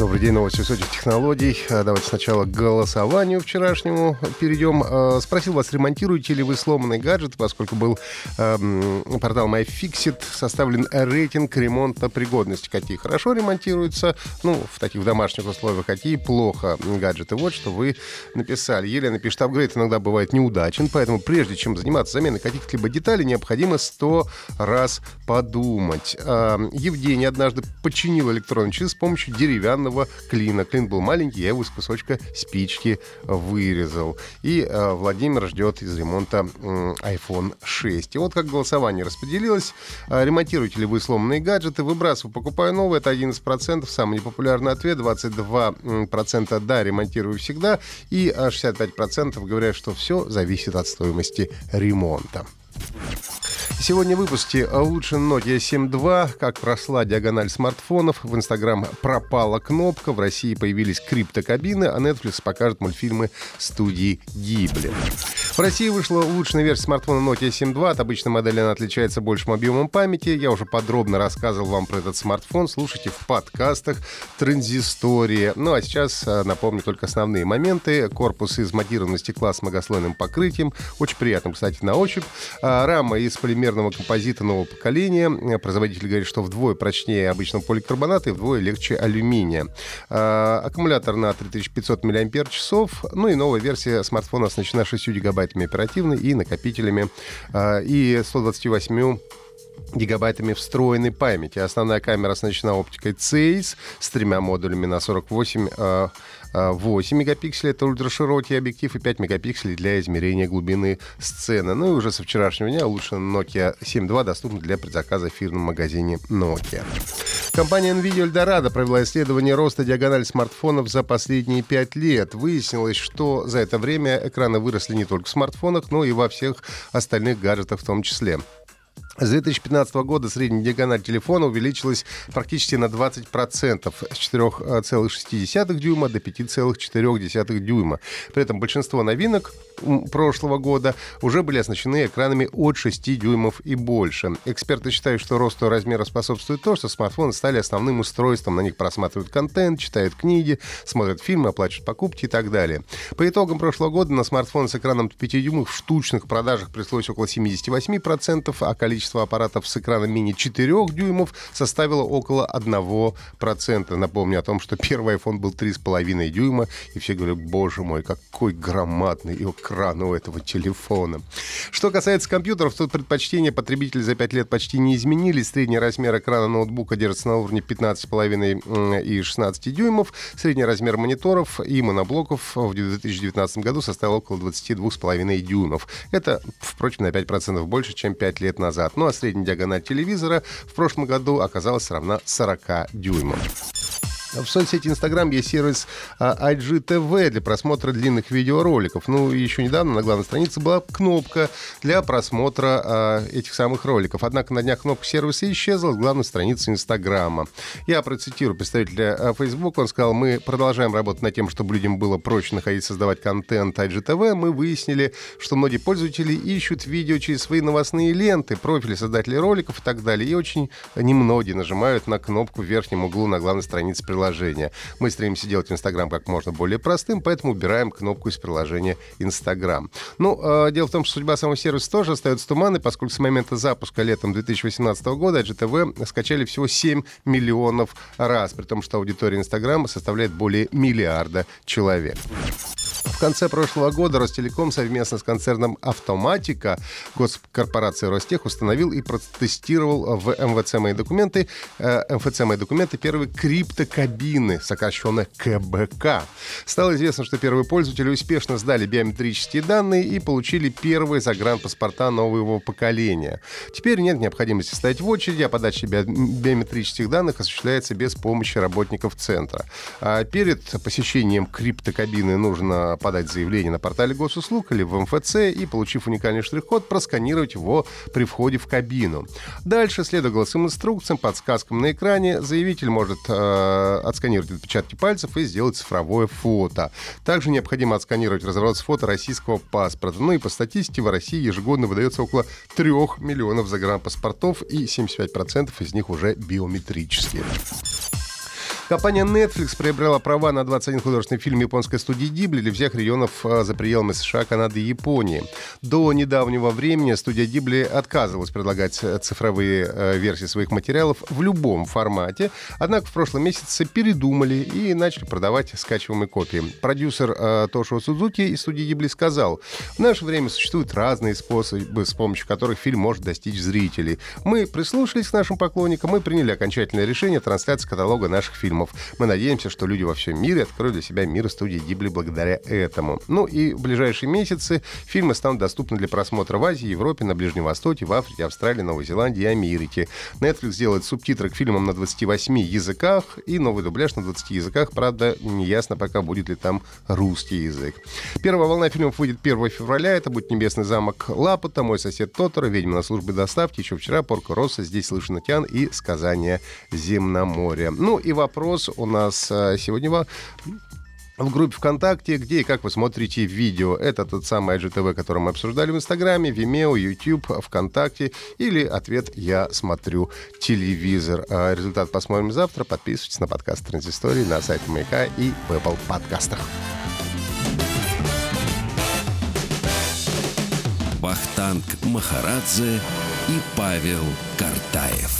Добрый день, новости высоких технологий. А, давайте сначала к голосованию вчерашнему перейдем. А, спросил вас, ремонтируете ли вы сломанный гаджет, поскольку был э, портал MyFixit, составлен рейтинг ремонта пригодности. Какие хорошо ремонтируются, ну, в таких домашних условиях, какие плохо гаджеты. Вот что вы написали. Елена пишет, апгрейд иногда бывает неудачен, поэтому прежде чем заниматься заменой каких-либо деталей, необходимо сто раз подумать. Э, Евгений однажды починил электронный часы с помощью деревянного деревянного клина. Клин был маленький, я его из кусочка спички вырезал. И э, Владимир ждет из ремонта э, iPhone 6. И вот как голосование распределилось. Э, ремонтируете ли вы сломанные гаджеты? Выбрасываю, покупаю новые. Это 11%. Самый непопулярный ответ. 22% да, ремонтирую всегда. И 65% э, говорят, что все зависит от стоимости ремонта. Сегодня в выпуске лучше Nokia 7.2, как прошла диагональ смартфонов, в Инстаграм пропала кнопка, в России появились криптокабины, а Netflix покажет мультфильмы студии Ghibli. В России вышла улучшенная версия смартфона Nokia 7.2. От обычной модели она отличается большим объемом памяти. Я уже подробно рассказывал вам про этот смартфон. Слушайте в подкастах Транзистория. Ну а сейчас а, напомню только основные моменты. Корпус из матированного стекла с многослойным покрытием. Очень приятным, кстати, на ощупь. А, рама из полимерного композита нового поколения. Производитель говорит, что вдвое прочнее обычного поликарбоната и вдвое легче алюминия. А, аккумулятор на 3500 мАч. Ну и новая версия смартфона оснащена 6 гигабайтами оперативной и накопителями а, и 128 гигабайтами встроенной памяти. Основная камера оснащена оптикой CEIS с тремя модулями на 48 8 мегапикселей — это ультраширокий объектив, и 5 мегапикселей для измерения глубины сцены. Ну и уже со вчерашнего дня лучше Nokia 7.2 доступна для предзаказа в фирменном магазине Nokia. Компания NVIDIA Eldorado провела исследование роста диагонали смартфонов за последние 5 лет. Выяснилось, что за это время экраны выросли не только в смартфонах, но и во всех остальных гаджетах в том числе. С 2015 года средняя диагональ телефона увеличилась практически на 20%, с 4,6 дюйма до 5,4 дюйма. При этом большинство новинок прошлого года уже были оснащены экранами от 6 дюймов и больше. Эксперты считают, что росту размера способствует то, что смартфоны стали основным устройством. На них просматривают контент, читают книги, смотрят фильмы, оплачивают покупки и так далее. По итогам прошлого года на смартфоны с экраном 5 дюймов в штучных продажах пришлось около 78%, а количество аппаратов с экраном мини 4 дюймов составило около 1%. Напомню о том, что первый iPhone был 3,5 дюйма, и все говорят, боже мой, какой громадный экран у этого телефона. Что касается компьютеров, то предпочтения потребителей за 5 лет почти не изменились. Средний размер экрана ноутбука держится на уровне 15,5 и 16 дюймов. Средний размер мониторов и моноблоков в 2019 году составил около 22,5 дюймов. Это, впрочем, на 5% больше, чем 5 лет назад. Ну а средняя диагональ телевизора в прошлом году оказалась равна 40 дюймам. В соцсети Instagram есть сервис а, IGTV для просмотра длинных видеороликов. Ну, еще недавно на главной странице была кнопка для просмотра а, этих самых роликов. Однако на днях кнопка сервиса исчезла с главной страницы Инстаграма. Я процитирую представителя а, Facebook. Он сказал, мы продолжаем работать над тем, чтобы людям было проще находить, создавать контент IGTV. Мы выяснили, что многие пользователи ищут видео через свои новостные ленты, профили создателей роликов и так далее. И очень немногие нажимают на кнопку в верхнем углу на главной странице приложения приложения. Мы стремимся делать Инстаграм как можно более простым, поэтому убираем кнопку из приложения Инстаграм. Ну, э, дело в том, что судьба самого сервиса тоже остается туманной, поскольку с момента запуска летом 2018 года GTV скачали всего 7 миллионов раз, при том, что аудитория Инстаграма составляет более миллиарда человек. Конце прошлого года Ростелеком совместно с концерном «Автоматика» госкорпорации «Ростех» установил и протестировал в МВЦ «Мои документы», э, МФЦ «Мои документы» первые криптокабины, сокращенно КБК. Стало известно, что первые пользователи успешно сдали биометрические данные и получили первые загранпаспорта нового поколения. Теперь нет необходимости стоять в очереди, а подача би- биометрических данных осуществляется без помощи работников центра. А перед посещением криптокабины нужно нужно подать заявление на портале госуслуг или в МФЦ и, получив уникальный штрих-код, просканировать его при входе в кабину. Дальше, следуя голосовым инструкциям, подсказкам на экране, заявитель может э, отсканировать отпечатки пальцев и сделать цифровое фото. Также необходимо отсканировать разработать фото российского паспорта. Ну и по статистике в России ежегодно выдается около 3 миллионов загранпаспортов, и 75% из них уже биометрические. Компания Netflix приобрела права на 21 художественный фильм японской студии Ghibli для всех регионов а, за пределами США, Канады и Японии. До недавнего времени студия Ghibli отказывалась предлагать э, цифровые э, версии своих материалов в любом формате, однако в прошлом месяце передумали и начали продавать скачиваемые копии. Продюсер э, Тошио Судзуки из студии Ghibli сказал, в наше время существуют разные способы, с помощью которых фильм может достичь зрителей. Мы прислушались к нашим поклонникам и приняли окончательное решение трансляции каталога наших фильмов фильмов. Мы надеемся, что люди во всем мире откроют для себя мир студии Гибли благодаря этому. Ну и в ближайшие месяцы фильмы станут доступны для просмотра в Азии, Европе, на Ближнем Востоке, в Африке, Австралии, Новой Зеландии и Америке. Netflix делает субтитры к фильмам на 28 языках и новый дубляж на 20 языках. Правда, не ясно пока, будет ли там русский язык. Первая волна фильмов выйдет 1 февраля. Это будет «Небесный замок Лапота», «Мой сосед Тотора», «Ведьма на службе доставки», еще вчера «Порко Росса», «Здесь слышен океан» и «Сказание земноморья». Ну и вопрос вопрос у нас э, сегодня в группе ВКонтакте, где и как вы смотрите видео. Это тот самый IGTV, который мы обсуждали в Инстаграме, Vimeo, YouTube, ВКонтакте. Или ответ «Я смотрю телевизор». А результат посмотрим завтра. Подписывайтесь на подкаст Транзистории на сайте Маяка и в Apple подкастах. Бахтанг Махарадзе и Павел Картаев.